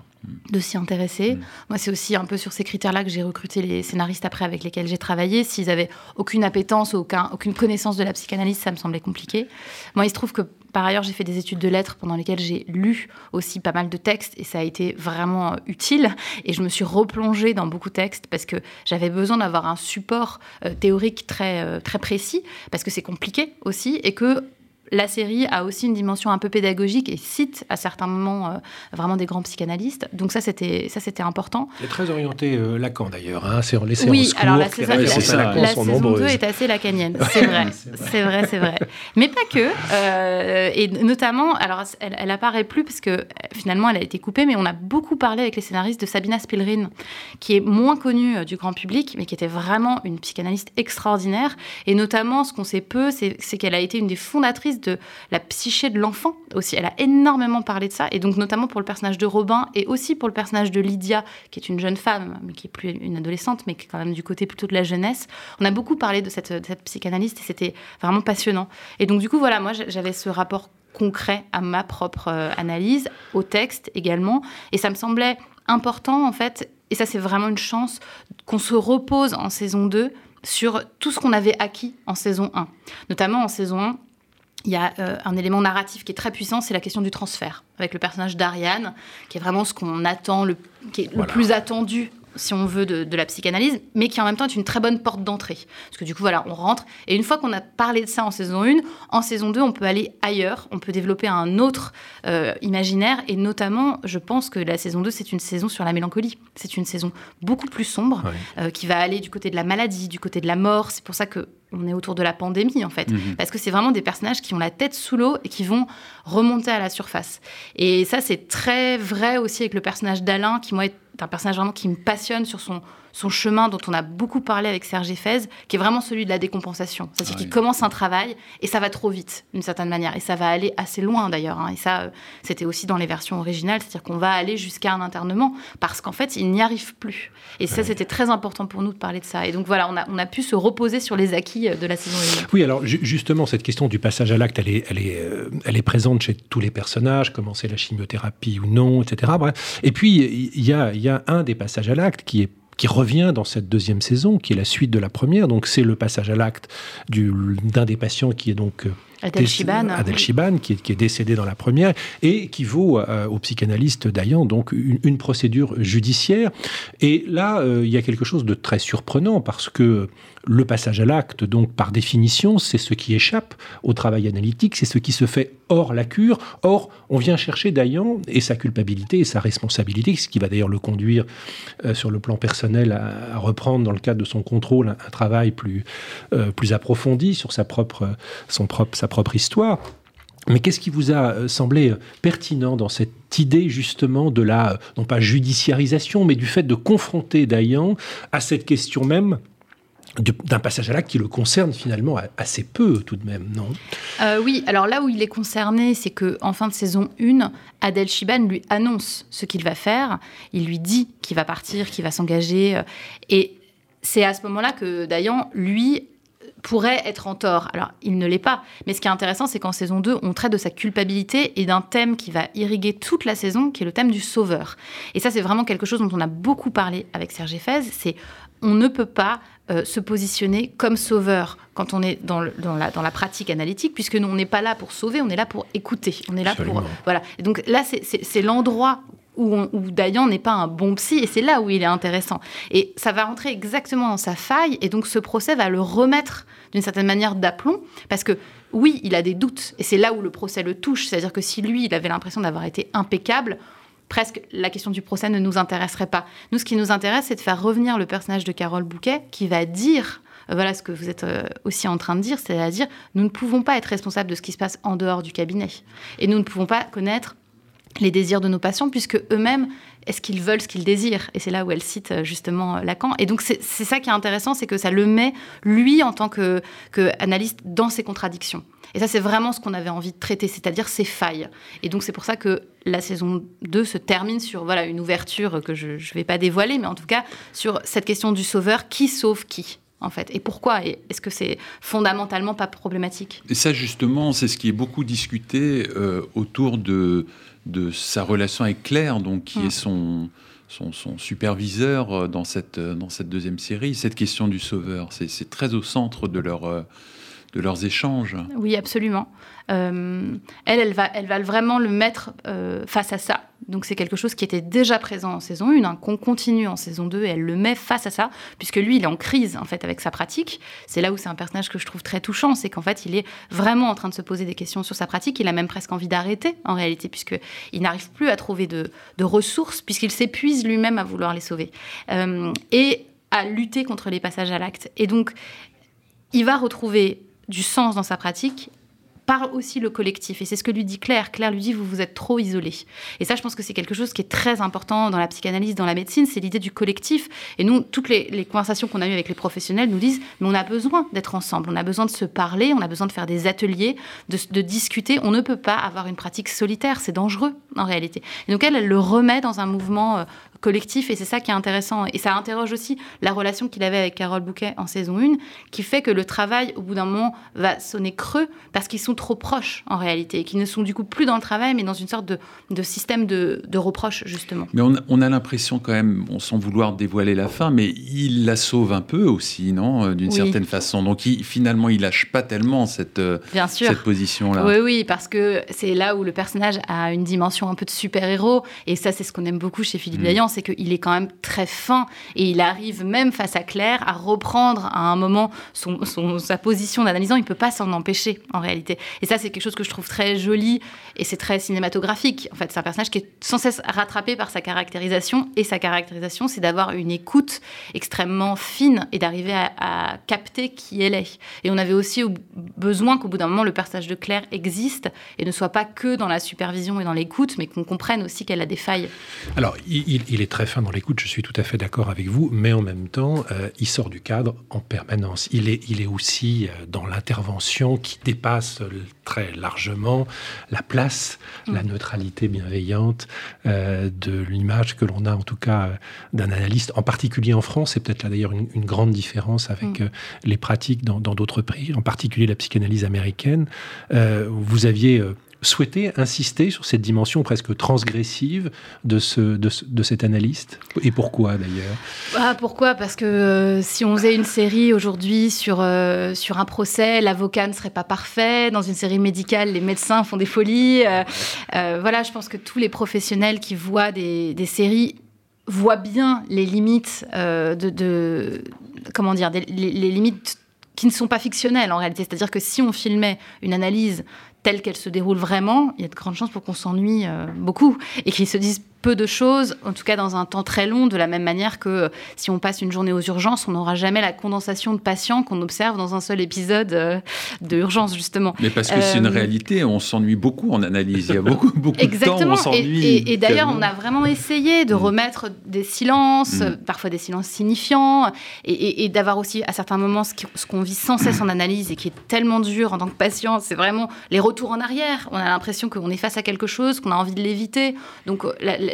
de s'y intéresser. Mm. Moi, c'est aussi un peu sur ces critères-là que j'ai recruté les scénaristes après avec lesquels j'ai travaillé. S'ils avaient aucune appétence, aucun, aucune connaissance de la psychanalyse, ça me semblait compliqué. Moi, il se trouve que par ailleurs, j'ai fait des études de lettres pendant lesquelles j'ai lu aussi pas mal de textes et ça a été vraiment utile. Et je me suis replongée dans beaucoup de textes parce que j'avais besoin d'avoir un support euh, théorique très, euh, très précis parce que c'est compliqué aussi et que la série a aussi une dimension un peu pédagogique et cite à certains moments euh, vraiment des grands psychanalystes. Donc ça, c'était ça, c'était important. C'est très orienté euh, Lacan d'ailleurs. Hein. C'est les oui, alors la, saison, la saison 2 est assez lacanienne. C'est vrai, c'est vrai, c'est vrai. Mais pas que. Euh, et notamment, alors elle, elle, apparaît plus parce que finalement elle a été coupée, mais on a beaucoup parlé avec les scénaristes de Sabina Spilrin, qui est moins connue du grand public, mais qui était vraiment une psychanalyste extraordinaire. Et notamment, ce qu'on sait peu, c'est qu'elle a été une des fondatrices de la psyché de l'enfant aussi. Elle a énormément parlé de ça, et donc notamment pour le personnage de Robin et aussi pour le personnage de Lydia, qui est une jeune femme, mais qui est plus une adolescente, mais qui est quand même du côté plutôt de la jeunesse. On a beaucoup parlé de cette, psychanalyste et c'était vraiment passionnant. Et donc du coup, voilà, moi j'avais ce rapport concret à ma propre euh, analyse, au texte également, et ça me semblait important en fait, et ça c'est vraiment une chance, qu'on se repose en saison 2 sur tout ce qu'on avait acquis en saison 1. Notamment en saison 1, il y a euh, un élément narratif qui est très puissant, c'est la question du transfert, avec le personnage d'Ariane, qui est vraiment ce qu'on attend, le, qui est le plus attendu si on veut, de, la psychanalyse, mais qui en même temps est une très bonne porte d'entrée. Parce que du coup, voilà, on rentre. Et une fois qu'on a parlé de ça en saison 1, en saison 2, on peut aller ailleurs, on peut développer un autre euh, imaginaire. Et notamment, je pense que la saison 2, c'est une saison sur la mélancolie. C'est une saison beaucoup plus sombre, euh, qui va aller du côté de la maladie, du côté de la mort. C'est pour ça que on est autour de la pandémie en fait, mhm. parce que c'est vraiment des personnages qui ont la tête sous l'eau et qui vont remonter à la surface. Et ça, c'est très vrai aussi avec le personnage d'Alain, qui moi est un personnage vraiment qui me passionne sur son son chemin dont on a beaucoup parlé avec Serge Eiffez, qui est vraiment celui de la décompensation. C'est-à-dire qu'il commence un travail et ça va trop vite, d'une certaine manière. Et ça va aller assez loin d'ailleurs. Hein. Et ça, euh, c'était aussi dans les versions originales, c'est-à-dire qu'on va aller jusqu'à un internement parce qu'en fait, il n'y arrive plus. Et ça, c'était très important pour nous de parler de ça. Et donc voilà, on a, on a pu se reposer sur les acquis euh, de la saison 1. Oui, alors justement, cette question du passage à l'acte, elle est, elle, est, euh, elle est présente chez tous les personnages, commencer la chimiothérapie ou non, etc. Bref. Et puis, il y a, y a un des passages à l'acte qui est qui revient dans cette deuxième saison, qui est la suite de la première. Donc c'est le passage à l'acte d'un des patients qui est donc euh, Adèle Chiban, Adèle Chiban qui, est, qui, est, décédé dans la première et qui vaut euh, au psychanalyste Dayan donc une, procédure judiciaire. Et là, euh, il y a quelque chose de très surprenant parce que le passage à l'acte, donc par définition, c'est ce qui échappe au travail analytique, c'est ce qui se fait hors la cure. Or, on vient chercher Dayan et sa culpabilité et sa responsabilité, ce qui va d'ailleurs le conduire euh, sur le plan personnel à, reprendre dans le cadre de son contrôle un, travail plus, euh, plus approfondi sur sa propre, son propre, sa propre histoire. Mais qu'est-ce qui vous a euh, semblé pertinent dans cette idée justement de la, non pas judiciarisation, mais du fait de confronter Dayan à cette question même d'un passage à l'acte qui le concerne finalement assez peu tout de même, non? Euh, Oui, alors là où il est concerné, c'est que en fin de saison 1, Adèle Chiban lui annonce ce qu'il va faire, il lui dit qu'il va partir, qu'il va s'engager, euh, et c'est à ce moment-là que Dayan, lui, pourrait être en tort. Alors, il ne l'est pas. Mais ce qui est intéressant, c'est qu'en saison 2, on traite de sa culpabilité et d'un thème qui va irriguer toute la saison, qui est le thème du sauveur. Et ça, c'est vraiment quelque chose dont on a beaucoup parlé avec Serge Eiffez. C'est on ne peut pas euh, se positionner comme sauveur quand on est dans, dans, la, dans la pratique analytique, puisque nous, on n'est pas là pour sauver, on est là pour écouter. On est là pour. Voilà. Et donc là, c'est l'endroit où, où Dayan n'est pas un bon psy, et c'est là où il est intéressant. Et ça va rentrer exactement dans sa faille, et donc ce procès va le remettre d'une certaine manière d'aplomb, parce que oui, il a des doutes, et c'est là où le procès le touche, c'est-à-dire que si lui, il avait l'impression d'avoir été impeccable, presque la question du procès ne nous intéresserait pas. Nous, ce qui nous intéresse, c'est de faire revenir le personnage de Carole Bouquet qui va dire voilà ce que vous êtes euh, aussi en train de dire, c'est-à-dire nous ne pouvons pas être responsables de ce qui se passe en dehors du cabinet. Et nous ne pouvons pas connaître les désirs de nos patients, puisque eux-mêmes, est-ce qu'ils veulent ce qu'ils désirent Et c'est là où elle cite euh, justement Lacan. Et donc c'est ça qui est intéressant, c'est que ça le met, lui, en tant que analyste, dans ses contradictions. Et ça, c'est vraiment ce qu'on avait envie de traiter, c'est-à-dire ses failles. Et donc, c'est pour ça que la saison 2 se termine sur voilà, une ouverture que je ne vais pas dévoiler, mais en tout cas sur cette question du sauveur qui sauve qui en fait Et pourquoi Est-ce que c'est fondamentalement pas problématique? Et ça, justement, c'est ce qui est beaucoup discuté euh, autour de, de sa relation avec Claire, donc, qui est hum. son, son, superviseur euh, dans cette, euh, dans cette deuxième série. Cette question du sauveur, c'est très au centre de leur de leurs échanges. Oui, absolument. Euh, elle, elle va, elle va vraiment le mettre euh, face à ça. Donc c'est quelque chose qui était déjà présent en saison 1, hein, qu'on continue en saison 2, et elle le met face à ça, puisque lui, il est en crise en fait avec sa pratique. C'est là où c'est un personnage que je trouve très touchant, c'est qu'en fait, il est vraiment en train de se poser des questions sur sa pratique. Il a même presque envie d'arrêter en réalité, puisqu'il n'arrive plus à trouver de, ressources, puisqu'il s'épuise lui-même à vouloir les sauver. Euh, et à lutter contre les passages à l'acte. Et donc, il va retrouver du sens dans sa pratique par aussi le collectif. Et c'est ce que lui dit Claire. Claire lui dit, vous vous êtes trop isolé. Et ça, je pense que c'est quelque chose qui est très important dans la psychanalyse, dans la médecine, c'est l'idée du collectif. Et nous, toutes les, conversations qu'on a eues avec les professionnels nous disent, mais on a besoin d'être ensemble, on a besoin de se parler, on a besoin de faire des ateliers, de, de discuter. On ne peut pas avoir une pratique solitaire, c'est dangereux en réalité. Et donc elle, elle le remet dans un mouvement euh, collectif et c'est ça qui est intéressant. Et ça interroge aussi la relation qu'il avait avec Carole Bouquet en saison 1, qui fait que le travail, au bout d'un moment, va sonner creux parce qu'ils sont trop proches en réalité et qu'ils ne sont du coup plus dans le travail mais dans une sorte de, de système de, de reproche justement. Mais on a, on a l'impression quand même, on sans vouloir dévoiler la fin, mais il la sauve un peu aussi, non euh, D'une certaine façon. Donc il, finalement, il lâche pas tellement cette, euh, cette position-là. Oui, oui, parce que c'est là où le personnage a une dimension un peu de super-héros et ça, c'est ce qu'on aime beaucoup chez Philippe mmh c'est qu'il est quand même très fin et il arrive même face à Claire à reprendre à un moment sa position d'analysant. Il ne peut pas s'en empêcher en réalité. Et ça, c'est quelque chose que je trouve très joli et c'est très cinématographique. En fait, c'est un personnage qui est sans cesse rattrapé par sa caractérisation et sa caractérisation, c'est d'avoir une écoute extrêmement fine et d'arriver à, à, capter qui elle est. Et on avait aussi besoin qu'au bout d'un moment, le personnage de Claire existe et ne soit pas que dans la supervision et dans l'écoute, mais qu'on comprenne aussi qu'elle a des failles. Alors, il, il est très fin dans l'écoute, je suis tout à fait d'accord avec vous, mais en même temps, euh, il sort du cadre en permanence. Il est, il est aussi euh, dans l'intervention qui dépasse très largement la place, la mm. neutralité bienveillante euh, de l'image que l'on a, en tout cas, d'un analyste, en particulier en France. C'est peut-être là d'ailleurs une, grande différence avec mm. les pratiques dans d'autres pays, en particulier la psychanalyse américaine. vous aviez souhaité insister sur cette dimension presque transgressive de, ce, de, cet analyste? Et pourquoi d'ailleurs? Ah, Pourquoi? Parce que euh, si on faisait une série aujourd'hui sur, euh, sur un procès, l'avocat ne serait pas parfait. Dans une série médicale, les médecins font des folies. Euh, voilà, je pense que tous les professionnels qui voient des, des séries voient bien les limites de, de, comment dire, les limites qui ne sont pas fictionnelles en réalité. C'est-à-dire que si on filmait une analyse telle qu'elle se déroule vraiment, il y a de grandes chances pour qu'on s'ennuie euh, beaucoup. Et qu'ils se disent peu de choses, en tout cas dans un temps très long, de la même manière que euh, si on passe une journée aux urgences, on n'aura jamais la condensation de patients qu'on observe dans un seul épisode euh, d'urgence, justement. Mais parce que c'est une réalité, on s'ennuie beaucoup en analyse. Il y a beaucoup, beaucoup de temps on s'ennuie. Et, et, d'ailleurs, on a vraiment essayé de mm. remettre des silences, mm. parfois des silences signifiants, et, d'avoir aussi à certains moments ce qu'on vit sans cesse en analyse et qui est tellement dur en tant que patient, c'est vraiment les retour en arrière. On a l'impression qu'on est face à quelque chose, qu'on a envie de l'éviter. Donc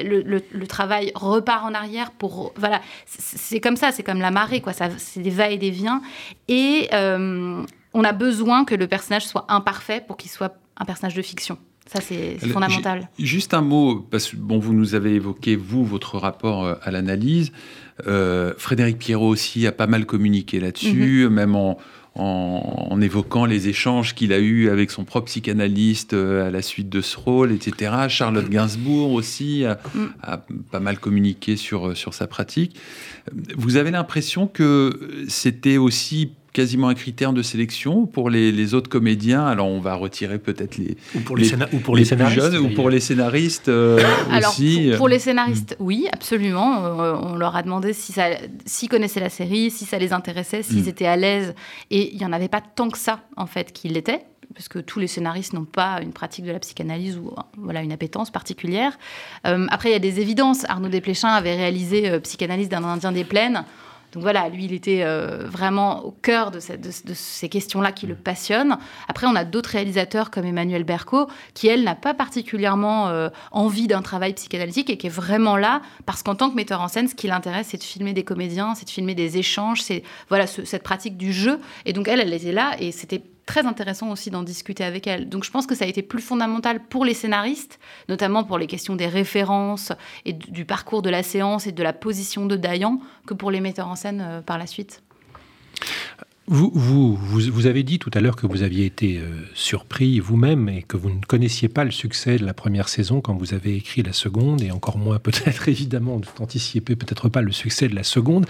le, travail repart en arrière pour. Voilà, c'est comme ça, c'est comme la marée, quoi. C'est des va et des viens. Et euh, on a besoin que le personnage soit imparfait pour qu'il soit un personnage de fiction. Ça, c'est fondamental. Juste un mot, parce que bon, vous nous avez évoqué, vous, votre rapport euh, à l'analyse. Euh, Frédéric Pierrot aussi a pas mal communiqué là-dessus, mhm. même en, en, évoquant les échanges qu'il a eus avec son propre psychanalyste euh, à la suite de ce rôle, etc. Charlotte Gainsbourg aussi a, a pas mal communiqué sur, sur sa pratique. Vous avez l'impression que c'était aussi quasiment un critère de sélection pour les, autres comédiens. Alors on va retirer peut-être les ou pour les, ou pour les, scénaristes jeunes, ou pour les scénaristes euh, Alors, aussi. Pour, les scénaristes, oui, absolument. Euh, on leur a demandé si ça, s'ils connaissaient la série, si ça les intéressait, s'ils mm. étaient à l'aise. Et il y en avait pas tant que ça en fait qui l'étaient parce que tous les scénaristes n'ont pas une pratique de la psychanalyse ou voilà une appétence particulière. Euh, après, il y a des évidences. Arnaud Desplechin avait réalisé Psychanalyse d'un Indien des plaines. Donc voilà, lui, il était euh, vraiment au cœur de, ces questions-là qui le passionnent. Après, on a d'autres réalisateurs comme Emmanuel Berco, qui, elle, n'a pas particulièrement euh, envie d'un travail psychanalytique et qui est vraiment là parce qu'en tant que metteur en scène, ce qui l'intéresse, c'est de filmer des comédiens, c'est de filmer des échanges, c'est voilà cette pratique du jeu. Et donc, elle, elle était là et c'était très intéressant aussi d'en discuter avec elle. Donc je pense que ça a été plus fondamental pour les scénaristes, notamment pour les questions des références et du parcours de la séance et de la position de Dayan, que pour les metteurs en scène euh, par la suite. Vous, vous, vous, avez dit tout à l'heure que vous aviez été euh, surpris vous-même et que vous ne connaissiez pas le succès de la première saison quand vous avez écrit la seconde, et encore moins peut-être évidemment d'anticiper peut-être pas le succès de la seconde.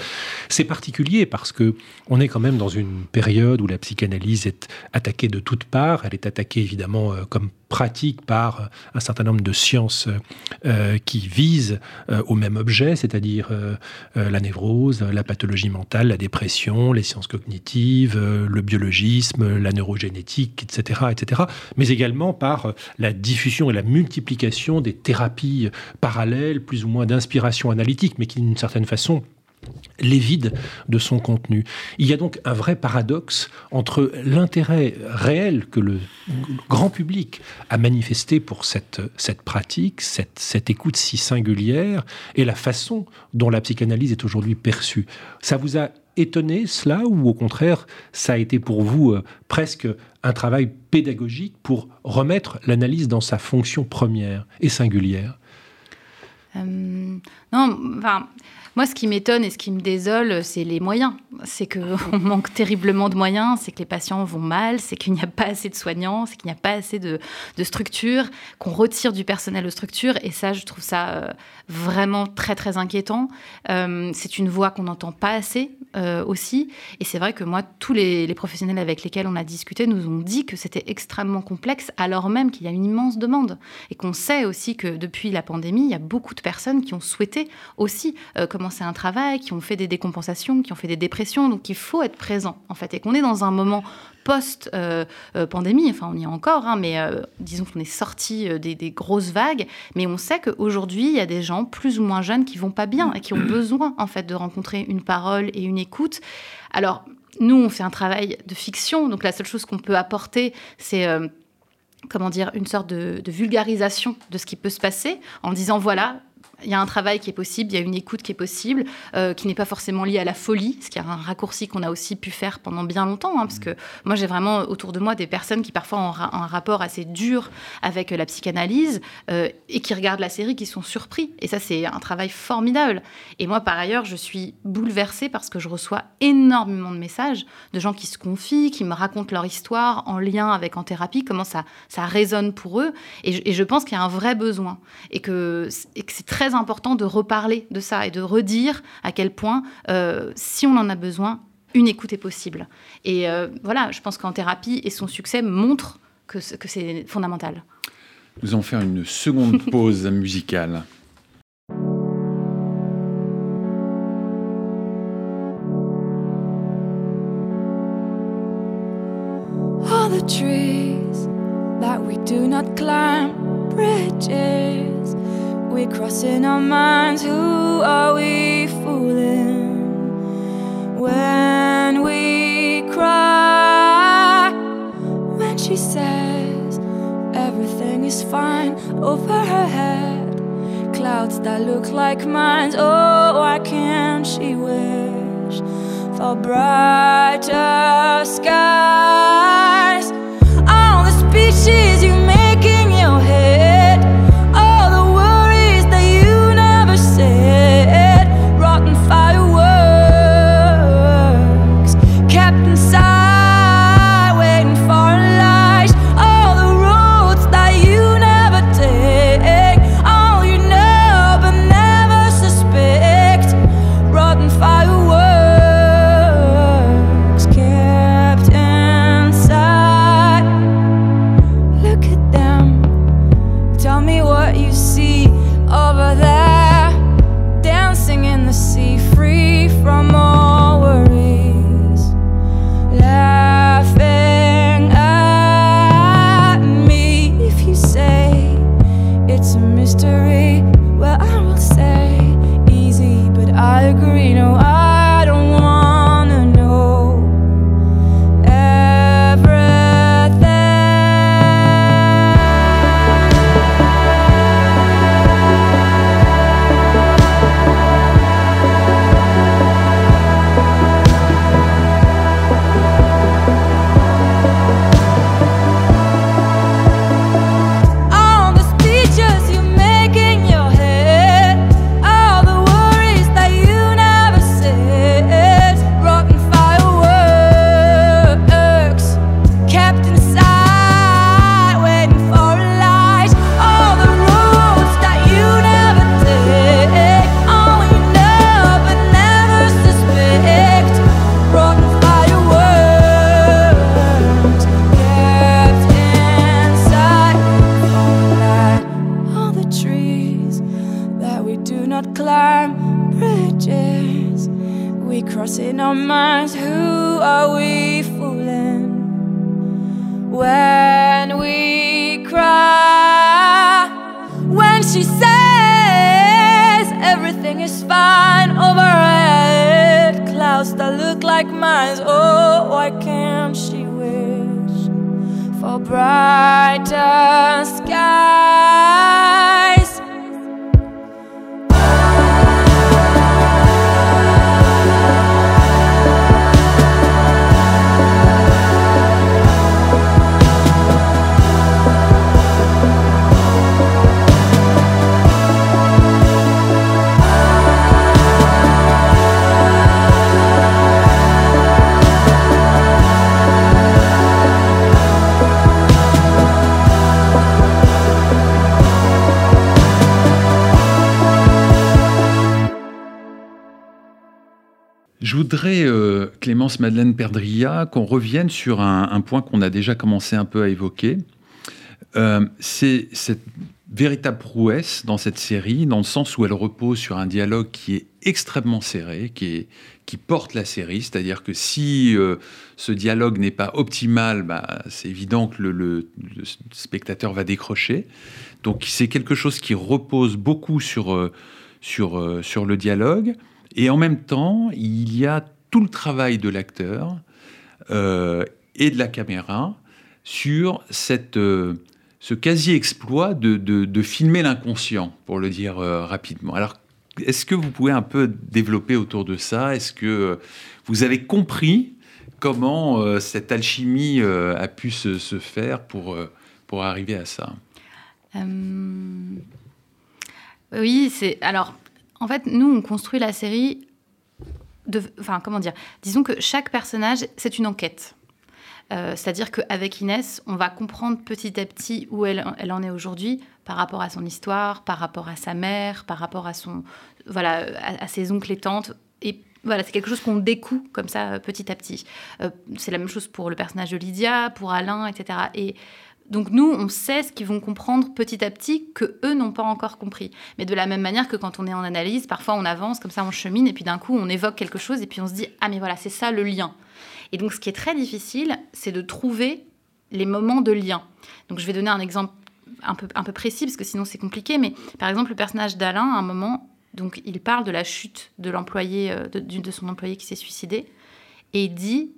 C'est particulier parce que on est quand même dans une période où la psychanalyse est attaquée de toutes parts. Elle est attaquée évidemment euh, comme pratique par euh, un certain nombre de sciences euh, qui visent euh, au même objet, c'est-à-dire la névrose, la pathologie mentale, la dépression, les sciences cognitives, le biologisme, la neurogénétique, etc., etc., mais également par la diffusion et la multiplication des thérapies parallèles, plus ou moins d'inspiration analytique, mais qui d'une certaine façon les vides de son contenu. Il y a donc un vrai paradoxe entre l'intérêt réel que le grand public a manifesté pour cette, cette pratique, cette, cette écoute si singulière, et la façon dont la psychanalyse est aujourd'hui perçue. Ça vous a étonné cela ou au contraire ça a été pour vous euh, presque un travail pédagogique pour remettre l'analyse dans sa fonction première et singulière? Euh, Non, enfin moi, ce qui m'étonne et ce qui me désole, c'est les moyens. C'est qu'on manque terriblement de moyens, c'est que les patients vont mal, c'est qu'il n'y a pas assez de soignants, c'est qu'il n'y a pas assez de, structures, qu'on retire du personnel aux structures. Et ça, je trouve ça euh, vraiment très, très inquiétant. Euh, c'est une voix qu'on n'entend pas assez euh, aussi. Et c'est vrai que moi, tous les, les, professionnels avec lesquels on a discuté nous ont dit que c'était extrêmement complexe, alors même qu'il y a une immense demande. Et qu'on sait aussi que depuis la pandémie, il y a beaucoup de personnes qui ont souhaité aussi comment c'est un travail, qui ont fait des décompensations, qui ont fait des dépressions. Donc il faut être présent, en fait. Et qu'on est dans un moment post-pandémie, euh, euh, enfin on y est encore, hein, mais euh, disons qu'on est sorti des, grosses vagues, mais on sait qu'aujourd'hui, il y a des gens plus ou moins jeunes qui vont pas bien et qui ont besoin, en fait, de rencontrer une parole et une écoute. Alors, nous, on fait un travail de fiction, donc la seule chose qu'on peut apporter, c'est comment dire, une sorte de, vulgarisation de ce qui peut se passer en disant voilà, il y a un travail qui est possible, il y a une écoute qui est possible, euh, qui n'est pas forcément liée à la folie, ce qui est un raccourci qu'on a aussi pu faire pendant bien longtemps, hein, parce que moi j'ai vraiment autour de moi des personnes qui parfois ont un rapport assez dur avec la psychanalyse euh, et qui regardent la série, qui sont surpris. Et ça c'est un travail formidable. Et moi par ailleurs je suis bouleversée parce que je reçois énormément de messages de gens qui se confient, qui me racontent leur histoire en lien avec en thérapie, comment ça, ça résonne pour eux. Et je, et je pense qu'il y a un vrai besoin et que, et que c'est très important de reparler de ça et de redire à quel point, euh, si on en a besoin, une écoute est possible. Et euh, voilà, je pense qu'en thérapie, et son succès montre que, que c'est fondamental. Nous allons faire une seconde pause musicale. Crossing our minds? Who are we fooling when we cry? When she says everything is fine over her head, clouds that look like mine. Oh, why can't she wish for brighter skies? She says everything is fine overhead, clouds that look like mines. Oh, why can't she wish for brighter skies? Je voudrais, euh, Clémence Madeleine Perdria, qu'on revienne sur un, point qu'on a déjà commencé un peu à évoquer. Euh, c'est cette véritable prouesse dans cette série, dans le sens où elle repose sur un dialogue qui est extrêmement serré, qui, porte la série. C'est-à-dire que si euh, ce dialogue n'est pas optimal, bah, c'est évident que le, spectateur va décrocher. Donc c'est quelque chose qui repose beaucoup sur le dialogue. Et en même temps, il y a tout le travail de l'acteur euh, et de la caméra sur cette, euh, ce quasi-exploit de, filmer l'inconscient, pour le dire euh, rapidement. Alors, est-ce que vous pouvez un peu développer autour de ça? Est-ce que vous avez compris comment cette alchimie a pu se, se faire pour, pour arriver à ça? Oui, c'est alors en fait, nous, on construit la série. Enfin, comment dire Disons que chaque personnage, c'est une enquête. Euh, c'est-à-dire qu'avec Inès, on va comprendre petit à petit où elle, en est aujourd'hui par rapport à son histoire, par rapport à sa mère, par rapport à son voilà à, ses oncles et tantes. Et voilà, c'est quelque chose qu'on découvre comme ça euh, petit à petit. Euh, c'est la même chose pour le personnage de Lydia, pour Alain, etc. Et donc nous, on sait ce qu'ils vont comprendre petit à petit que eux n'ont pas encore compris. Mais de la même manière que quand on est en analyse, parfois on avance comme ça, on chemine et puis d'un coup on évoque quelque chose et puis on se dit ah mais voilà c'est ça le lien. Et donc ce qui est très difficile, c'est de trouver les moments de lien. Donc je vais donner un exemple un peu, précis parce que sinon c'est compliqué. Mais par exemple le personnage d'Alain, à un moment, donc il parle de la chute de l'employé euh, de, de son employé qui s'est suicidé et il dit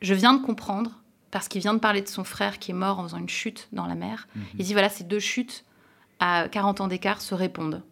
je viens de comprendre parce qu'il vient de parler de son frère qui est mort en faisant une chute dans la mer. Mhm. Il dit voilà, ces deux chutes à 40 ans d'écart se répondent.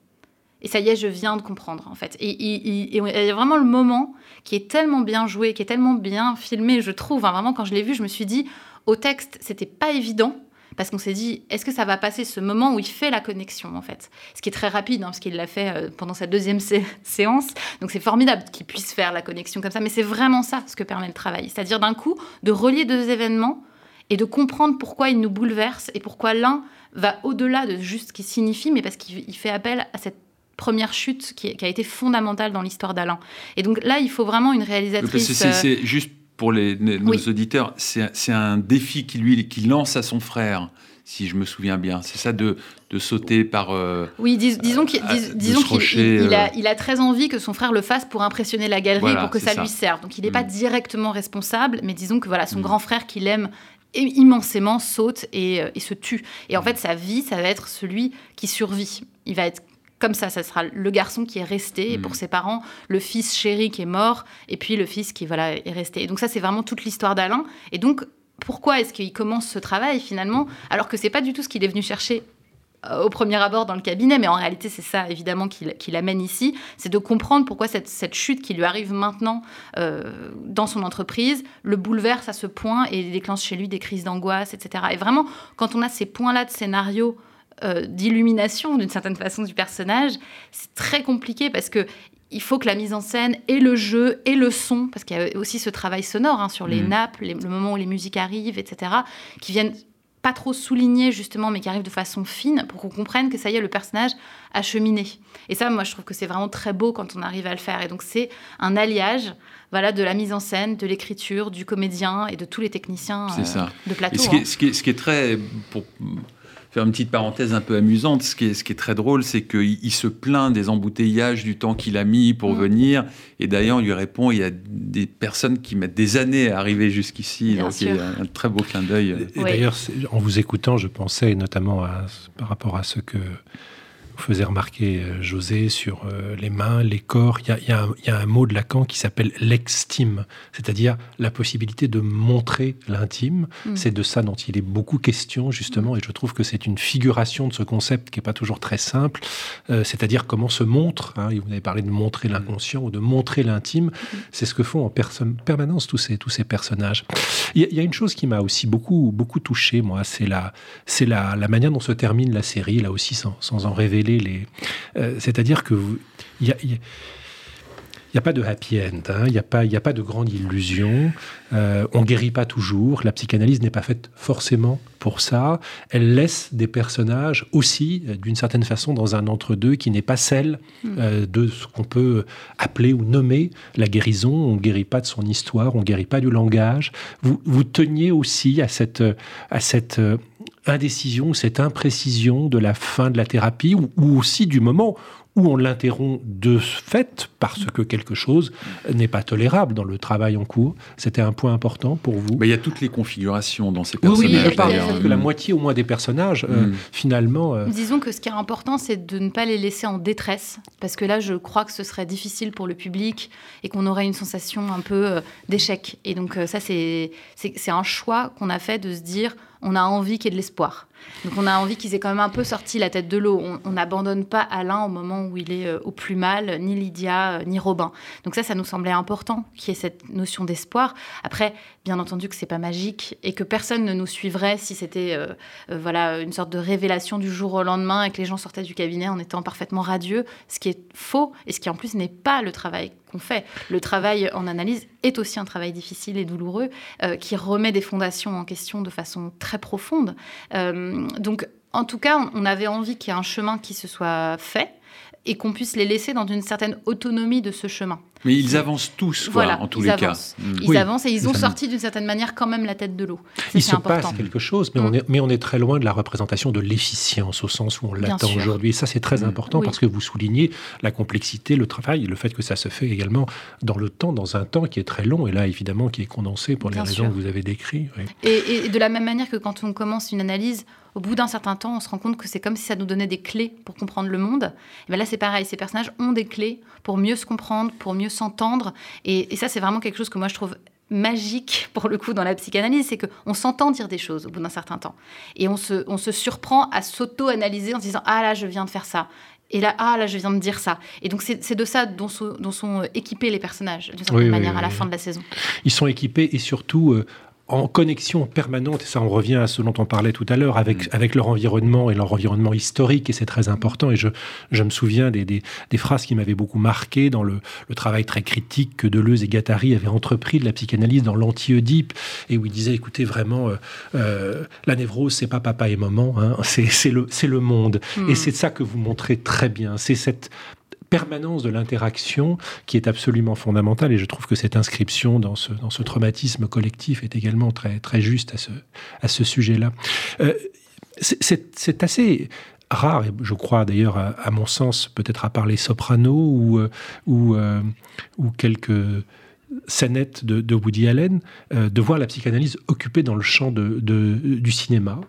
Et ça y est, je viens de comprendre, en fait. Et il y a vraiment le moment qui est tellement bien joué, qui est tellement bien filmé, je trouve. Hein, vraiment, quand je l'ai vu, je me suis dit, au texte, c'était pas évident parce qu'on s'est dit, est-ce que ça va passer ce moment où il fait la connexion, en fait? Ce qui est très rapide, hein, parce qu'il l'a fait euh, pendant sa deuxième séance. Donc c'est formidable qu'il puisse faire la connexion comme ça, mais c'est vraiment ça ce que permet le travail. C'est-à-dire d'un coup, de relier deux événements et de comprendre pourquoi ils nous bouleversent et pourquoi l'un va au-delà de juste ce qu'il signifie, mais parce qu'il fait appel à cette première chute qui, a été fondamentale dans l'histoire d'Alain. Et donc là, il faut vraiment une réalisatrice. C'est juste pour les, nos auditeurs, c'est un défi qu'il lui qui lance à son frère si je me souviens bien. C'est ça de, de, sauter par. Euh, oui, disons qu'il il, a, il, a, très envie que son frère le fasse pour impressionner la galerie, pour que ça, lui serve. Donc il n'est pas mm. directement responsable, mais disons que voilà, son mm. grand frère qu'il aime immensément saute et, euh, et, se tue. Et en mm. fait, sa vie, ça va être celui qui survit. Il va être comme ça, ça sera le garçon qui est resté, et pour ses parents, le fils chéri qui est mort, et puis le fils qui voilà est resté. Et donc ça, c'est vraiment toute l'histoire d'Alain. Et donc, pourquoi est-ce qu'il commence ce travail finalement, alors que c'est pas du tout ce qu'il est venu chercher euh, au premier abord dans le cabinet, mais en réalité c'est ça évidemment qui, l'amène ici, c'est de comprendre pourquoi cette, chute qui lui arrive maintenant euh, dans son entreprise le bouleverse à ce point et déclenche chez lui des crises d'angoisse, etc. Et vraiment, quand on a ces points-là de scénario euh, d'illumination d'une certaine façon du personnage, c'est très compliqué parce que il faut que la mise en scène et le jeu et le son, parce qu'il y a aussi ce travail sonore hein, sur les mm. nappes, le moment où les musiques arrivent, etc., qui viennent pas trop souligner justement, mais qui arrivent de façon fine pour qu'on comprenne que ça y est, le personnage a cheminé. Et ça, moi, je trouve que c'est vraiment très beau quand on arrive à le faire. Et donc, c'est un alliage voilà, de la mise en scène, de l'écriture, du comédien et de tous les techniciens euh, de plateau. ce, qui est, ce, qui est, ce, qui est, très, pour faire une petite parenthèse un peu amusante. Ce qui est, ce qui est très drôle, c'est qu'il il se plaint des embouteillages, du temps qu'il a mis pour Mm. venir. Et d'ailleurs, on lui répond il y a des personnes qui mettent des années à arriver jusqu'ici. Bien Donc, il y a un très beau clin d'œil. Et Oui. d'ailleurs, en vous écoutant, je pensais notamment à, par rapport à ce que vous faisait remarquer euh, José sur euh, les mains, les corps. Il y a, il y a un- il y a un mot de Lacan qui s'appelle l'extime, c'est-à-dire la possibilité de montrer l'intime. Mm. C'est de ça dont il est beaucoup question, justement, et je trouve que c'est une figuration de ce concept qui n'est pas toujours très simple, euh, c'est-à-dire comment se montre, hein, vous avez parlé de montrer l'inconscient ou de montrer l'intime, c'est ce que font en permanence tous ces, tous ces personnages. Il y, a- il y a une chose qui m'a aussi beaucoup, beaucoup touché, moi, c'est la, la, la manière dont se termine la série, là aussi, sans, sans en révéler les. euh, C'est-à-dire que vous- y a. il y a- il n'y a pas de happy end, hein, il n'y a, pas- y a pas de grande illusion, euh, on guérit pas toujours, la psychanalyse n'est pas faite forcément pour ça, elle laisse des personnages aussi, euh, d'une certaine façon, dans un entre-deux qui n'est pas celle euh, de ce qu'on peut appeler ou nommer la guérison, on ne guérit pas de son histoire, on ne guérit pas du langage, vous, vous teniez aussi à cette, à cette indécision, cette imprécision de la fin de la thérapie, ou, ou aussi du moment où on l'interrompt de fait parce que quelque chose n'est pas tolérable dans le travail en cours. C'était un point important pour vous? Bah, il y a toutes les configurations dans ces oui, oui, personnages. je parle fait que la moitié au moins des personnages, euh, Mm. finalement, euh, Disons que ce qui est important, c'est de ne pas les laisser en détresse, parce que là, je crois que ce serait difficile pour le public et qu'on aurait une sensation un peu euh, d'échec. Et donc euh, ça, c'est un choix qu'on a fait de se dire, on a envie qu'il y ait de l'espoir. Donc on a envie qu'ils aient quand même un peu sorti la tête de l'eau. On- On n'abandonne pas Alain au moment où il est euh, au plus mal, ni Lydia, euh, ni Robin. Donc ça, ça nous semblait important qu'il y ait cette notion d'espoir. Après, bien entendu que c'est pas magique et que personne ne nous suivrait si c'était euh, voilà une sorte de révélation du jour au lendemain et que les gens sortaient du cabinet en étant parfaitement radieux, ce qui est faux et ce qui en plus n'est pas le travail qu'on fait. Le travail en analyse est aussi un travail difficile et douloureux euh, qui remet des fondations en question de façon très profonde. Euh, donc en tout cas, on- avait envie qu'il y ait un chemin qui se soit fait et qu'on puisse les laisser dans une certaine autonomie de ce chemin. Mais ils avancent tous, quoi, Voilà, en tous les avancent. cas. Mm. Ils Oui, avancent et ils ont sorti d'une certaine manière quand même la tête de l'eau. Il se important. passe quelque chose, mais, Mm. on est, mais on est très loin de la représentation de l'efficience au sens où on l'attend aujourd'hui. Et ça, c'est très Mm. important Oui. parce que vous soulignez la complexité, le travail, le fait que ça se fait également dans le temps, dans un temps qui est très long et là, évidemment, qui est condensé pour les raisons sûr. que vous avez décrites. oui. Et, et de la même manière que quand on commence une analyse, au bout d'un certain temps, on se rend compte que c'est comme si ça nous donnait des clés pour comprendre le monde. Et ben là, c'est pareil. Ces personnages ont des clés pour mieux se comprendre, pour mieux s'entendre. Et, et ça, c'est vraiment quelque chose que moi, je trouve magique pour le coup dans la psychanalyse, c'est qu'on s'entend dire des choses au bout d'un certain temps. Et on se, on se surprend à s'auto-analyser en se disant Ah là, je viens de faire ça. Et là, ah là, je viens de dire ça. Et donc, c'est de ça dont sont, dont sont équipés les personnages, d'une certaine Oui, manière, oui, à la fin de la saison. Ils sont équipés et surtout euh, en connexion permanente, et ça on revient à ce dont on parlait tout à l'heure, avec, Mm. avec leur environnement et leur environnement historique, et c'est très important. Et je, je me souviens des, des, des phrases qui m'avaient beaucoup marqué dans le, le travail très critique que Deleuze et Guattari avaient entrepris de la psychanalyse dans l'anti-Oedipe, et où ils disaient, écoutez, vraiment, euh, euh, la névrose, c'est pas papa et maman, hein, c'est c'est le, c'est le monde. Hmm. Et c'est ça que vous montrez très bien, c'est cette permanence de l'interaction qui est absolument fondamentale et je trouve que cette inscription dans ce, dans ce traumatisme collectif est également très, très juste à ce, à ce sujet-là. Euh, c'est- assez rare, et je crois d'ailleurs à, mon sens, peut-être à part les sopranos ou, euh, ou, euh, ou quelques scénettes de, de Woody Allen, euh, de voir la psychanalyse occupée dans le champ de, de- du cinéma,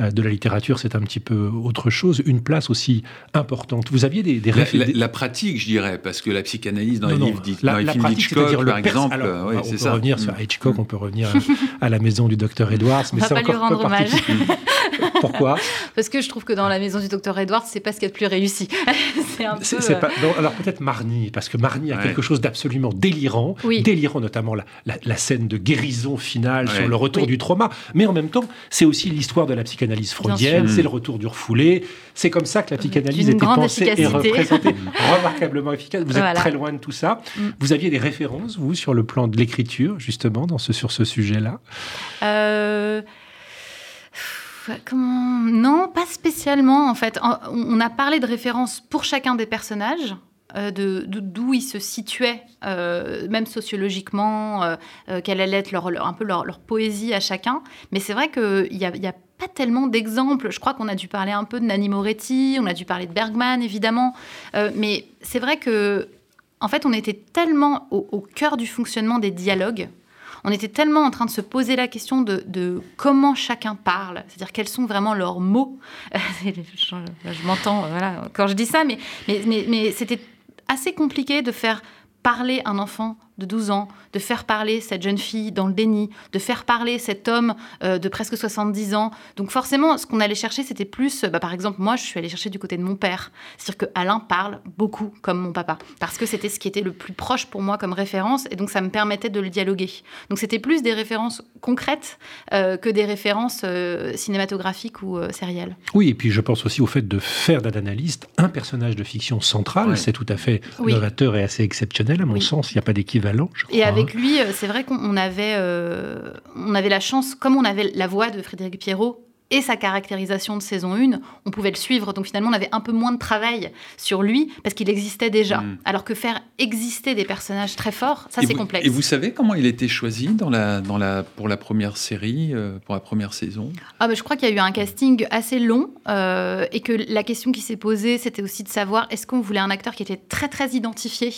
euh, de la littérature, c'est un petit peu autre chose, une place aussi importante. Vous aviez des, des La, la- pratique, je dirais, parce que la psychanalyse dans non, les non, livres, d'Hi- la, dans les la films pratique, d'Hitchcock, c'est-à-dire le par exemple, alors, on c'est peut ça. revenir Mm. sur Hitchcock, on peut revenir à, à la maison du docteur Edwards, mais On va c'est pas lui encore peu rendre hommage. particulier. Pourquoi Parce que je trouve que dans la maison du docteur Edward, c'est pas ce qu'il y a de plus réussi. c'est un peu. C'est- c'est euh, pas- non, alors peut-être Marnie, parce que Marnie a Ouais. quelque chose d'absolument délirant, Oui. délirant notamment la, la- la scène de guérison finale Ouais. sur le retour Oui. du trauma, mais en même temps, c'est aussi l'histoire de la psychanalyse freudienne, c'est le retour du refoulé, c'est comme ça que la psychanalyse était pensée et efficacité. représentée, remarquablement efficace. Vous êtes Voilà. très loin de tout ça. Mm. Vous aviez des références, vous, sur le plan de l'écriture, justement, dans ce, sur ce sujet-là? Euh, Non, pas spécialement en fait. On a parlé de références pour chacun des personnages. euh, de d'où ils se situaient, euh, même sociologiquement, euh, quelle allait être leur, un peu leur, poésie à chacun. Mais c'est vrai qu'il n'y a, y a pas tellement d'exemples. Je crois qu'on a dû parler un peu de Nanni Moretti, on a dû parler de Bergman, évidemment. Mais c'est vrai que, en fait, on était tellement au, cœur du fonctionnement des dialogues. On était tellement en train de se poser la question de, comment chacun parle, c'est-à-dire quels sont vraiment leurs mots. je, m'entends voilà, quand je dis ça, mais, mais, mais c'était assez compliqué de faire parler un enfant de 12 ans, de faire parler cette jeune fille dans le déni, de faire parler cet homme euh, de presque 70 ans. Donc forcément, ce qu'on allait chercher, c'était plus, bah, par exemple, moi, je suis allée chercher du côté de mon père. C'est-à-dire que Alain parle beaucoup comme mon papa, parce que c'était ce qui était le plus proche pour moi comme référence, et donc ça me permettait de le dialoguer. Donc c'était plus des références concrètes euh, que des références euh, cinématographiques ou euh, sérielles. Oui, et puis je pense aussi au fait de faire d'un analyste un personnage de fiction central. Ouais. C'est tout à fait oui. novateur et assez exceptionnel, à mon oui. sens. Il n'y a pas d'équivalent et avec lui, euh, c'est vrai qu'on avait, euh, on avait la chance, comme on avait la voix de Frédéric Pierrot et sa caractérisation de saison 1, on pouvait le suivre. Donc finalement, on avait un peu moins de travail sur lui parce qu'il existait déjà. Mmh. Alors que faire exister des personnages très forts, ça c'est complexe. Et vous savez comment il a été choisi dans la, dans la, pour la première série, euh, pour la première saison? Ah, bah, Je crois qu'il y a eu un casting assez long euh, et que la question qui s'est posée, c'était aussi de savoir est-ce qu'on voulait un acteur qui était très très identifié?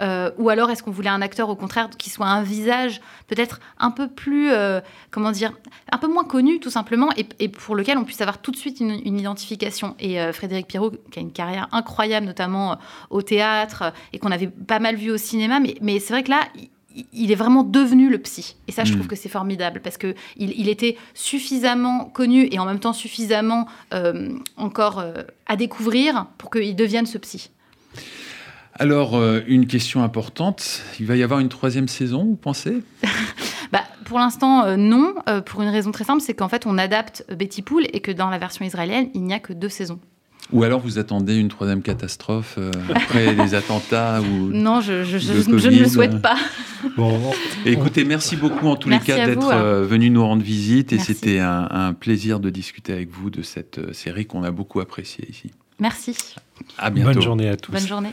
Euh, ou alors est-ce qu'on voulait un acteur au contraire qui soit un visage peut-être un peu plus, euh, comment dire, un peu moins connu tout simplement et, et, pour lequel on puisse avoir tout de suite une, une identification. Et euh, Frédéric Pierrot, qui a une carrière incroyable notamment au théâtre et qu'on avait pas mal vu au cinéma, mais, mais c'est vrai que là, il est vraiment devenu le psy. Et ça, je trouve mmh. que c'est formidable parce qu'il il était suffisamment connu et en même temps suffisamment euh, encore euh, à découvrir pour qu'il devienne ce psy. Alors, euh, une question importante, il va y avoir une troisième saison, vous pensez? Bah, Pour l'instant, euh, non, euh, pour une raison très simple, c'est qu'en fait, on adapte Betty Pool et que dans la version israélienne, il n'y a que deux saisons. Ou alors vous attendez une troisième catastrophe euh, après les attentats ou Non, je, je, je, je, ne le souhaite pas. Bon, écoutez, merci beaucoup en tous merci les cas d'être hein. euh, venu nous rendre visite et c'était un, un, plaisir de discuter avec vous de cette série qu'on a beaucoup appréciée ici. Merci. À bientôt. Bonne journée à tous. Bonne journée.